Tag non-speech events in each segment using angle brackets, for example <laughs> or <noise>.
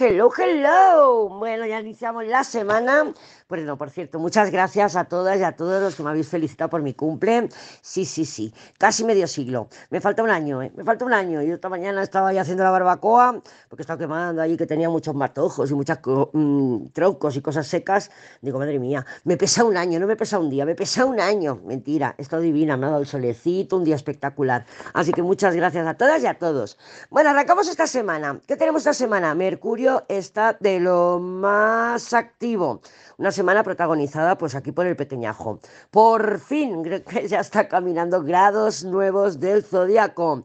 Hello, hello. Bueno, ya iniciamos la semana. Bueno, por cierto, muchas gracias a todas y a todos los que me habéis felicitado por mi cumple. Sí, sí, sí, casi medio siglo. Me falta un año, ¿eh? Me falta un año. Yo esta mañana estaba ahí haciendo la barbacoa porque estaba quemando ahí que tenía muchos matojos y muchos mmm, troncos y cosas secas. Digo, madre mía, me pesa un año, no me pesa un día, me pesa un año. Mentira, estado divina, me ha dado el solecito, un día espectacular. Así que muchas gracias a todas y a todos. Bueno, arrancamos esta semana. ¿Qué tenemos esta semana? Mercurio está de lo más activo. Una semana protagonizada pues aquí por el pequeñajo. Por fin, <laughs> ya está caminando grados nuevos del zodiaco.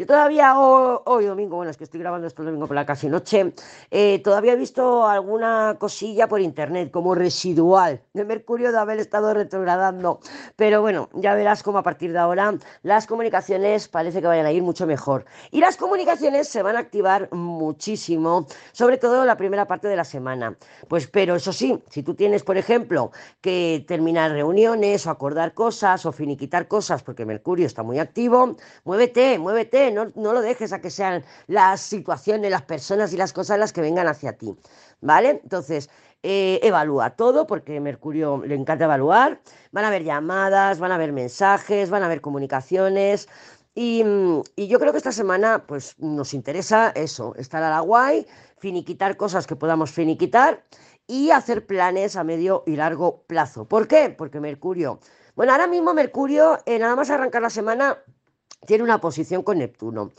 Yo todavía hoy, domingo, bueno, es que estoy grabando esto el domingo por la casi noche, eh, todavía he visto alguna cosilla por internet como residual de Mercurio de haber estado retrogradando. Pero bueno, ya verás cómo a partir de ahora las comunicaciones parece que vayan a ir mucho mejor. Y las comunicaciones se van a activar muchísimo, sobre todo la primera parte de la semana. Pues, pero eso sí, si tú tienes, por ejemplo, que terminar reuniones o acordar cosas o finiquitar cosas porque Mercurio está muy activo, muévete, muévete no, lo dejes a que sean las situaciones, las personas y las cosas las que vengan hacia ti, ¿vale? Entonces, eh, evalúa todo porque Mercurio le encanta evaluar, van a haber llamadas, van a haber mensajes, van a haber comunicaciones. Y, y, yo creo que esta semana pues nos interesa eso, estar a la guay, finiquitar cosas que podamos finiquitar y hacer planes a medio y largo plazo. ¿Por qué? Porque Mercurio, bueno, ahora mismo Mercurio, eh, nada más arrancar la semana, tiene una posición con Neptuno.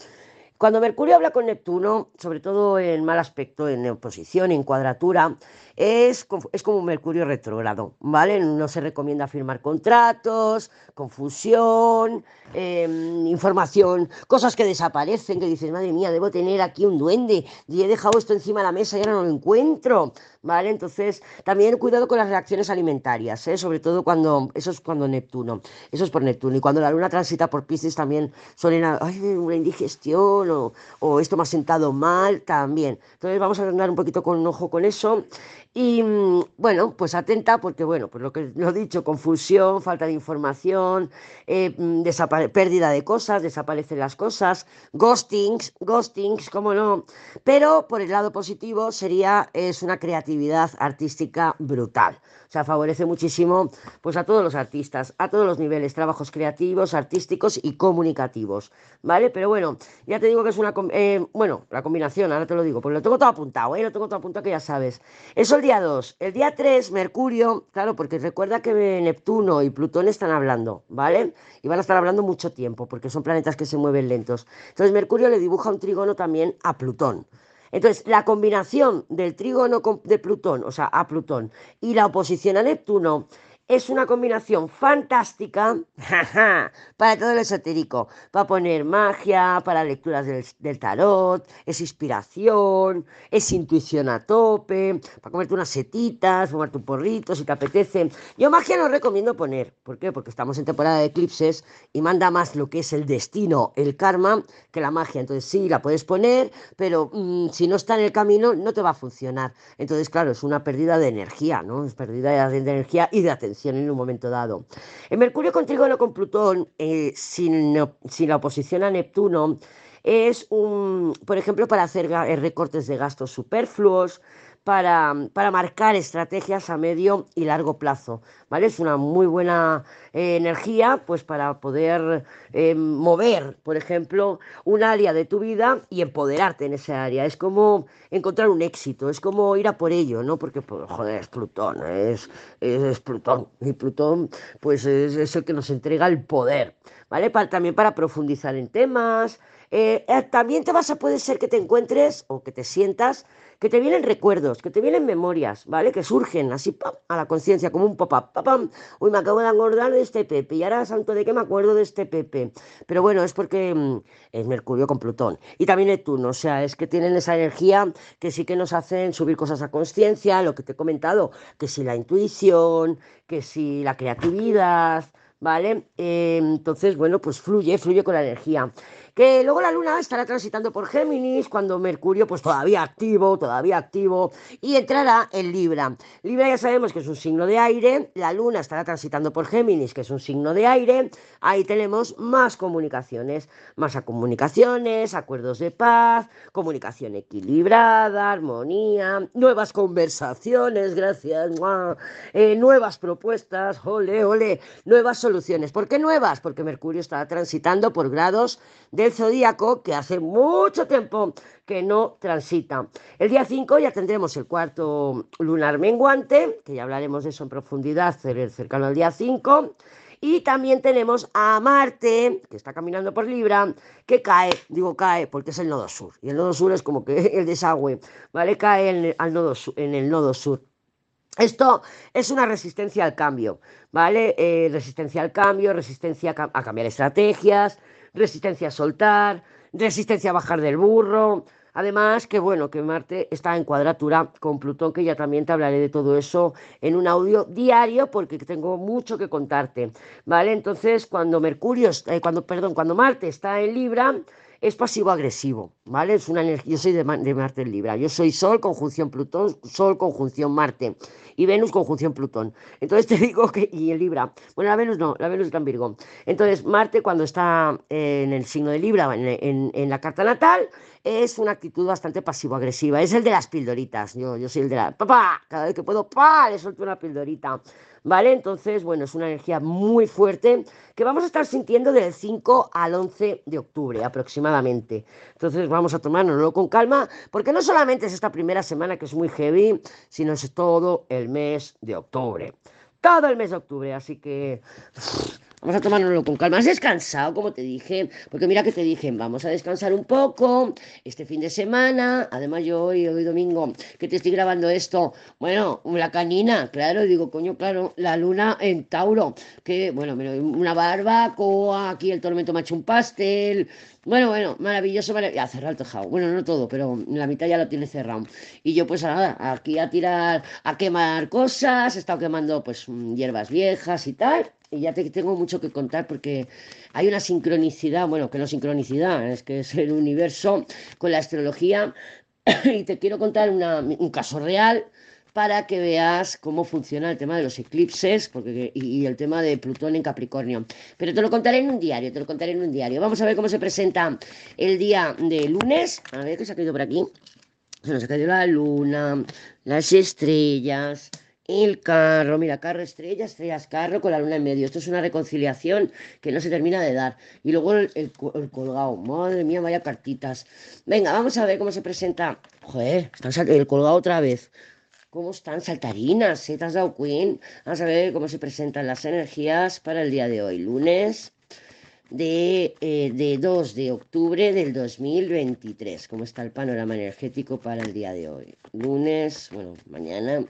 Cuando Mercurio habla con Neptuno, sobre todo en mal aspecto, en oposición, en cuadratura, es, es como un Mercurio retrógrado, ¿vale? No se recomienda firmar contratos, confusión, em, información, cosas que desaparecen, que dices, madre mía, debo tener aquí un duende, y he dejado esto encima de la mesa y ahora no lo encuentro, ¿vale? Entonces, también cuidado con las reacciones alimentarias, ¿eh? sobre todo cuando, eso es cuando Neptuno, eso es por Neptuno, y cuando la luna transita por Pisces también suelen, ay, una indigestión o, esto me ha sentado mal, también. Entonces, vamos a andar un poquito con ojo con eso. Y mm, bueno, pues atenta porque, bueno, pues lo que lo he dicho, confusión, falta de información, eh, mm, pérdida de cosas, desaparecen las cosas, ghostings, ghostings, cómo no. Pero por el lado positivo sería, es una creatividad artística brutal. O sea, favorece muchísimo pues a todos los artistas, a todos los niveles, trabajos creativos, artísticos y comunicativos, ¿vale? Pero bueno, ya te digo que es una, eh, bueno, la combinación, ahora te lo digo, porque lo tengo todo apuntado, ¿eh? Lo tengo todo apuntado que ya sabes. Eso el día 2. El día 3, Mercurio, claro, porque recuerda que Neptuno y Plutón están hablando, ¿vale? Y van a estar hablando mucho tiempo, porque son planetas que se mueven lentos. Entonces, Mercurio le dibuja un trígono también a Plutón. Entonces, la combinación del trígono de Plutón, o sea, a Plutón, y la oposición a Neptuno, es una combinación fantástica para todo el esotérico, para poner magia, para lecturas del, tarot, es inspiración, es intuición a tope, para comerte unas setitas, fumarte un porrito si te apetece. Yo magia no recomiendo poner, ¿por qué? Porque estamos en temporada de eclipses y manda más lo que es el destino, el karma, que la magia. Entonces sí, la puedes poner, pero mm, si no está en el camino no te va a funcionar. Entonces, claro, es una pérdida de energía, ¿no? Es pérdida de energía y de atención en un momento dado. En Mercurio con Trígono con Plutón, eh, sin, sin la oposición a Neptuno, es un, por ejemplo, para hacer recortes de gastos superfluos, para, para, marcar estrategias a medio y largo plazo. ¿vale? Es una muy buena eh, energía pues, para poder eh, mover, por ejemplo, un área de tu vida y empoderarte en esa área. Es como encontrar un éxito, es como ir a por ello, ¿no? Porque, pues, joder, es Plutón, es, es, Plutón. Y Plutón pues, es, el que nos entrega el poder, ¿vale? también para profundizar en temas. Eh, también te vas a, puede ser que te encuentres o que te sientas que te vienen recuerdos, que te vienen memorias, ¿vale? Que surgen así a la conciencia, como un pop-up. Uy, me acabo de engordar de este Pepe, y ahora santo de qué me acuerdo de este Pepe. Pero bueno, es porque mm, es Mercurio con Plutón. Y también Neptuno, o sea, es que tienen esa energía que sí que nos hacen subir cosas a conciencia, lo que te he comentado, que si la intuición, que si la creatividad, ¿vale? Eh, entonces, bueno, pues fluye, fluye con la energía. Que luego la luna estará transitando por Géminis cuando Mercurio pues todavía activo, todavía activo y entrará en Libra. Libra ya sabemos que es un signo de aire, la luna estará transitando por Géminis, que es un signo de aire, ahí tenemos más comunicaciones, más comunicaciones, acuerdos de paz, comunicación equilibrada, armonía, nuevas conversaciones, gracias, eh, nuevas propuestas, ole, ole, nuevas soluciones. ¿Por qué nuevas? Porque Mercurio está transitando por grados zodíaco que hace mucho tiempo que no transita. El día 5 ya tendremos el cuarto lunar menguante, que ya hablaremos de eso en profundidad cercano al día 5. Y también tenemos a Marte, que está caminando por Libra, que cae, digo cae porque es el nodo sur. Y el nodo sur es como que <laughs> el desagüe, ¿vale? Cae en al nodo, en el nodo sur. Esto es una resistencia al cambio, ¿vale? Eh, resistencia al cambio, resistencia a, cambiar estrategias, resistencia a soltar, resistencia a bajar del burro, Además, que bueno, que Marte está en cuadratura con Plutón, que ya también te hablaré de todo eso en un audio diario, porque tengo mucho que contarte, ¿vale? Entonces, cuando Mercurio, eh, cuando, perdón, cuando Marte está en Libra, es pasivo-agresivo, ¿vale? Es una energía, yo soy de, Marte en Libra, yo soy Sol conjunción Plutón, Sol conjunción Marte y Venus conjunción Plutón. Entonces <laughs> te digo que, y en Libra, bueno, la Venus no, la Venus está en Virgo. Entonces, Marte cuando está en el signo de Libra, en, en la carta natal, es una actitud bastante pasivo-agresiva, es el de las pildoritas, yo, yo soy el de la, papá, cada vez que puedo, pa, le suelto una pildorita. ¿Vale? Entonces, bueno, es una energía muy fuerte que vamos a estar sintiendo del 5 al 11 de octubre aproximadamente. Entonces, vamos a tomárnoslo con calma, porque no solamente es esta primera semana que es muy heavy, sino es todo el mes de octubre. Todo el mes de octubre, así que Vamos a tomárnoslo con calma. ¿Has descansado, como te dije? Porque mira que te dije, vamos a descansar un poco este fin de semana. Además, yo hoy, hoy domingo, que te estoy grabando esto, bueno, la canina, claro, digo, coño, claro, la luna en Tauro, que, bueno, una barbacoa, aquí el tormento macho un pastel. Bueno, bueno, maravilloso, maravilloso. A cerrar el tejado. Bueno, no todo, pero la mitad ya lo tiene cerrado. Y yo, pues nada, aquí a tirar, a quemar cosas, he estado quemando, pues, hierbas viejas y tal y ya te tengo mucho que contar porque hay una sincronicidad, bueno, que no sincronicidad, es que es el universo con la astrología <coughs> y te quiero contar un caso real para que veas cómo funciona el tema de los eclipses porque, y, el tema de Plutón en Capricornio. Pero te lo contaré en un diario, te lo contaré en un diario. Vamos a ver cómo se presenta el día de lunes. A ver qué se ha caído por aquí. Se nos ha caído la luna, las estrellas, carro, mira, carro estrella, estrellas carro con la luna en medio. Esto es una reconciliación que no se termina de dar. Y luego el, colgado, madre mía, vaya cartitas. Venga, vamos a ver cómo se presenta. Joder, el colgado otra vez. ¿Cómo están saltarinas? ¿Eh? ¿Te has dado Queen? Vamos a ver cómo se presentan las energías para el día de hoy, lunes de, eh, de 2 de octubre del 2023. ¿Cómo está el panorama energético para el día de hoy? Lunes, bueno, mañana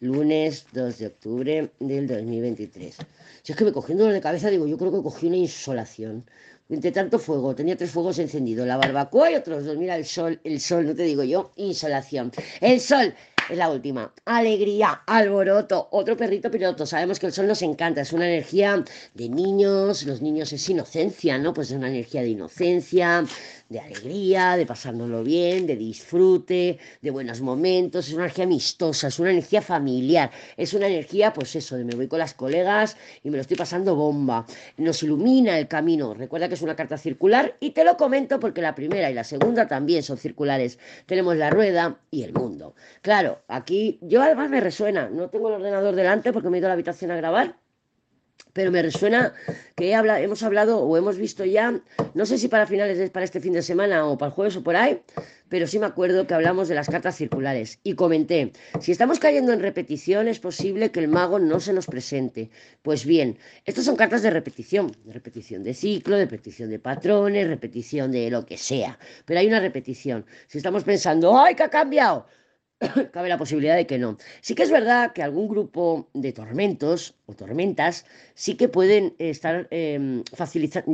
lunes 2 de octubre del 2023. Si es que me cogiendo de cabeza, digo, yo creo que cogí una insolación. Entre tanto fuego, tenía tres fuegos encendidos, la barbacoa y otros dos. Mira el sol, el sol, no te digo yo, insolación. El sol, es la última. Alegría, alboroto, otro perrito piloto. Sabemos que el sol nos encanta, es una energía de niños, los niños es inocencia, ¿no? Pues es una energía de inocencia, de alegría, de pasárnoslo bien, de disfrute, de buenos momentos, es una energía amistosa, es una energía familiar, es una energía, pues eso, de me voy con las colegas y me lo estoy pasando bomba. Nos ilumina el camino. Recuerda que es una carta circular y te lo comento porque la primera y la segunda también son circulares. Tenemos la rueda y el mundo. Claro, aquí yo además me resuena, no tengo el ordenador delante porque me he ido a la habitación a grabar, pero me resuena que hemos hablado o hemos visto ya, no sé si para finales de para este fin de semana o para el jueves o por ahí, pero sí me acuerdo que hablamos de las cartas circulares y comenté, si estamos cayendo en repetición es posible que el mago no se nos presente. Pues bien, estas son cartas de repetición, de repetición de ciclo, de repetición de patrones, repetición de lo que sea, pero hay una repetición. Si estamos pensando, ¡ay, que ha cambiado! <coughs> cabe la posibilidad de que no. Sí que es verdad que algún grupo de tormentos o tormentas sí que pueden estar eh,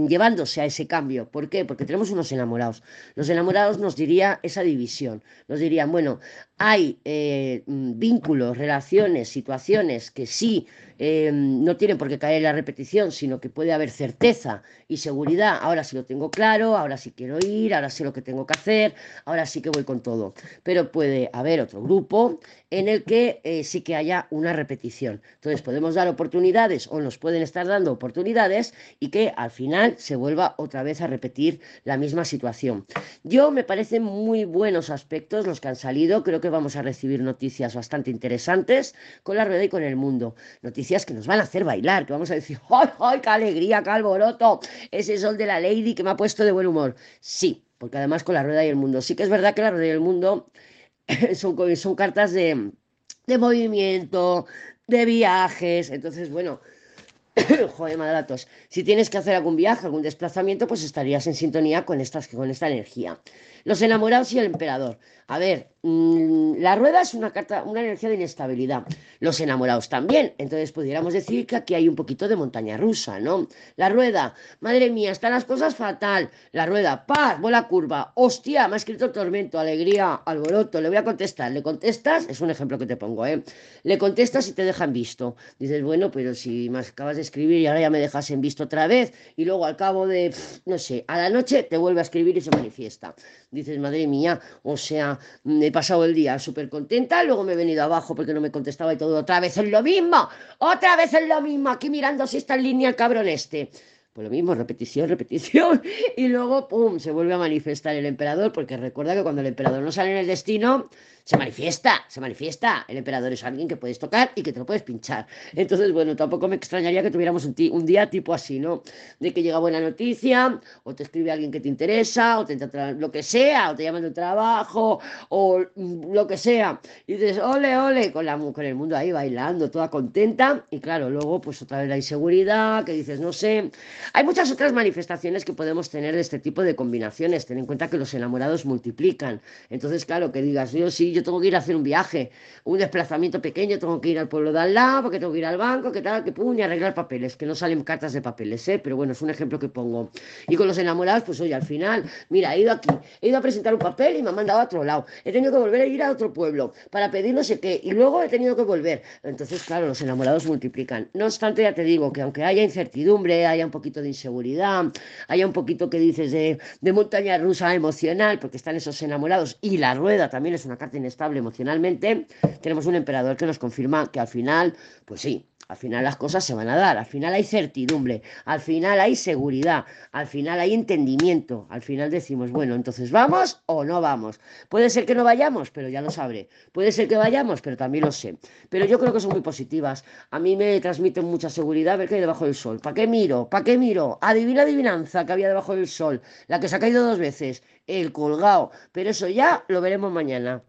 llevándose a ese cambio. ¿Por qué? Porque tenemos unos enamorados. Los enamorados nos diría esa división. Nos dirían, bueno, hay eh, mm, vínculos, relaciones, situaciones que sí eh, no tienen por qué caer en la repetición, sino que puede haber certeza y seguridad. Ahora sí lo tengo claro, ahora sí quiero ir, ahora sé lo que tengo que hacer, ahora sí que voy con todo. Pero puede haber otro grupo en el que eh, sí que haya una repetición. Entonces podemos dar oportunidades o nos pueden estar dando oportunidades y que al final se vuelva otra vez a repetir la misma situación. Yo me parecen muy buenos aspectos los que han salido, creo que vamos a recibir noticias bastante interesantes con la rueda y con el mundo. Noticias que nos van a hacer bailar, que vamos a decir, <laughs> ¡ay, ay, qué alegría, qué alboroto! Ese sol de la lady que me ha puesto de buen humor. Sí, porque además con la rueda y el mundo. Sí que es verdad que la rueda y el mundo <laughs> son, son cartas de, de movimiento, de viajes. Entonces, bueno, <coughs> joder, datos. Si tienes que hacer algún viaje, algún desplazamiento, pues estarías en sintonía con, estas, con esta energía. Los enamorados y el emperador. A ver, la rueda es una carta, una energía de inestabilidad. Los enamorados también. Entonces pudiéramos decir que aquí hay un poquito de montaña rusa, ¿no? La rueda, madre mía, están las cosas fatal. La rueda, paz, bola curva. Hostia, me ha escrito tormento, alegría, alboroto. Le voy a contestar. Le contestas, es un ejemplo que te pongo, ¿eh? Le contestas y te dejan visto. Dices, bueno, pero si me acabas de escribir y ahora ya me dejas en visto otra vez, y luego al cabo de, no sé, a la noche te vuelve a escribir y se manifiesta dices, madre mía, o sea, me he pasado el día súper contenta, luego me he venido abajo porque no me contestaba y todo, otra vez es lo mismo, otra vez es lo mismo, aquí mirando si está en línea el cabrón este. Pues lo mismo, repetición, repetición, <laughs> y luego, ¡pum!, se vuelve a manifestar el emperador, porque recuerda que cuando el emperador no sale en el destino, se manifiesta, se manifiesta. El emperador es alguien que puedes tocar y que te lo puedes pinchar. Entonces, bueno, tampoco me extrañaría que tuviéramos un, un día tipo así, ¿no? De que llega buena noticia, o te escribe alguien que te interesa, o te lo que sea, o te llaman de trabajo, o lo que sea. Y dices, ole, ole, con, la, con el mundo ahí bailando, toda contenta. Y claro, luego, pues otra vez la inseguridad, que dices, no sé. Hay muchas otras manifestaciones que podemos tener de este tipo de combinaciones. Ten en cuenta que los enamorados multiplican. Entonces, claro, que digas, yo sí, yo tengo que ir a hacer un viaje, un desplazamiento pequeño, tengo que ir al pueblo de al lado, porque tengo que ir al banco, que tal, que pum, y arreglar papeles, que no salen cartas de papeles, ¿eh? Pero bueno, es un ejemplo que pongo. Y con los enamorados, pues oye, al final, mira, he ido aquí, he ido a presentar un papel y me han mandado a otro lado, he tenido que volver a ir a otro pueblo para pedir no sé qué, y luego he tenido que volver. Entonces, claro, los enamorados multiplican. No obstante, ya te digo que aunque haya incertidumbre, haya un poquito de inseguridad, haya un poquito que dices de, de montaña rusa emocional, porque están esos enamorados, y la rueda también es una carta inestable emocionalmente, tenemos un emperador que nos confirma que al final, pues sí, al final las cosas se van a dar, al final hay certidumbre, al final hay seguridad, al final hay entendimiento, al final decimos, bueno, entonces vamos o no vamos. Puede ser que no vayamos, pero ya lo sabré. Puede ser que vayamos, pero también lo sé. Pero yo creo que son muy positivas. A mí me transmiten mucha seguridad ver que hay debajo del sol. ¿Para qué miro? ¿Para qué miro? Adivina adivinanza que había debajo del sol, la que se ha caído dos veces, el colgado. Pero eso ya lo veremos mañana.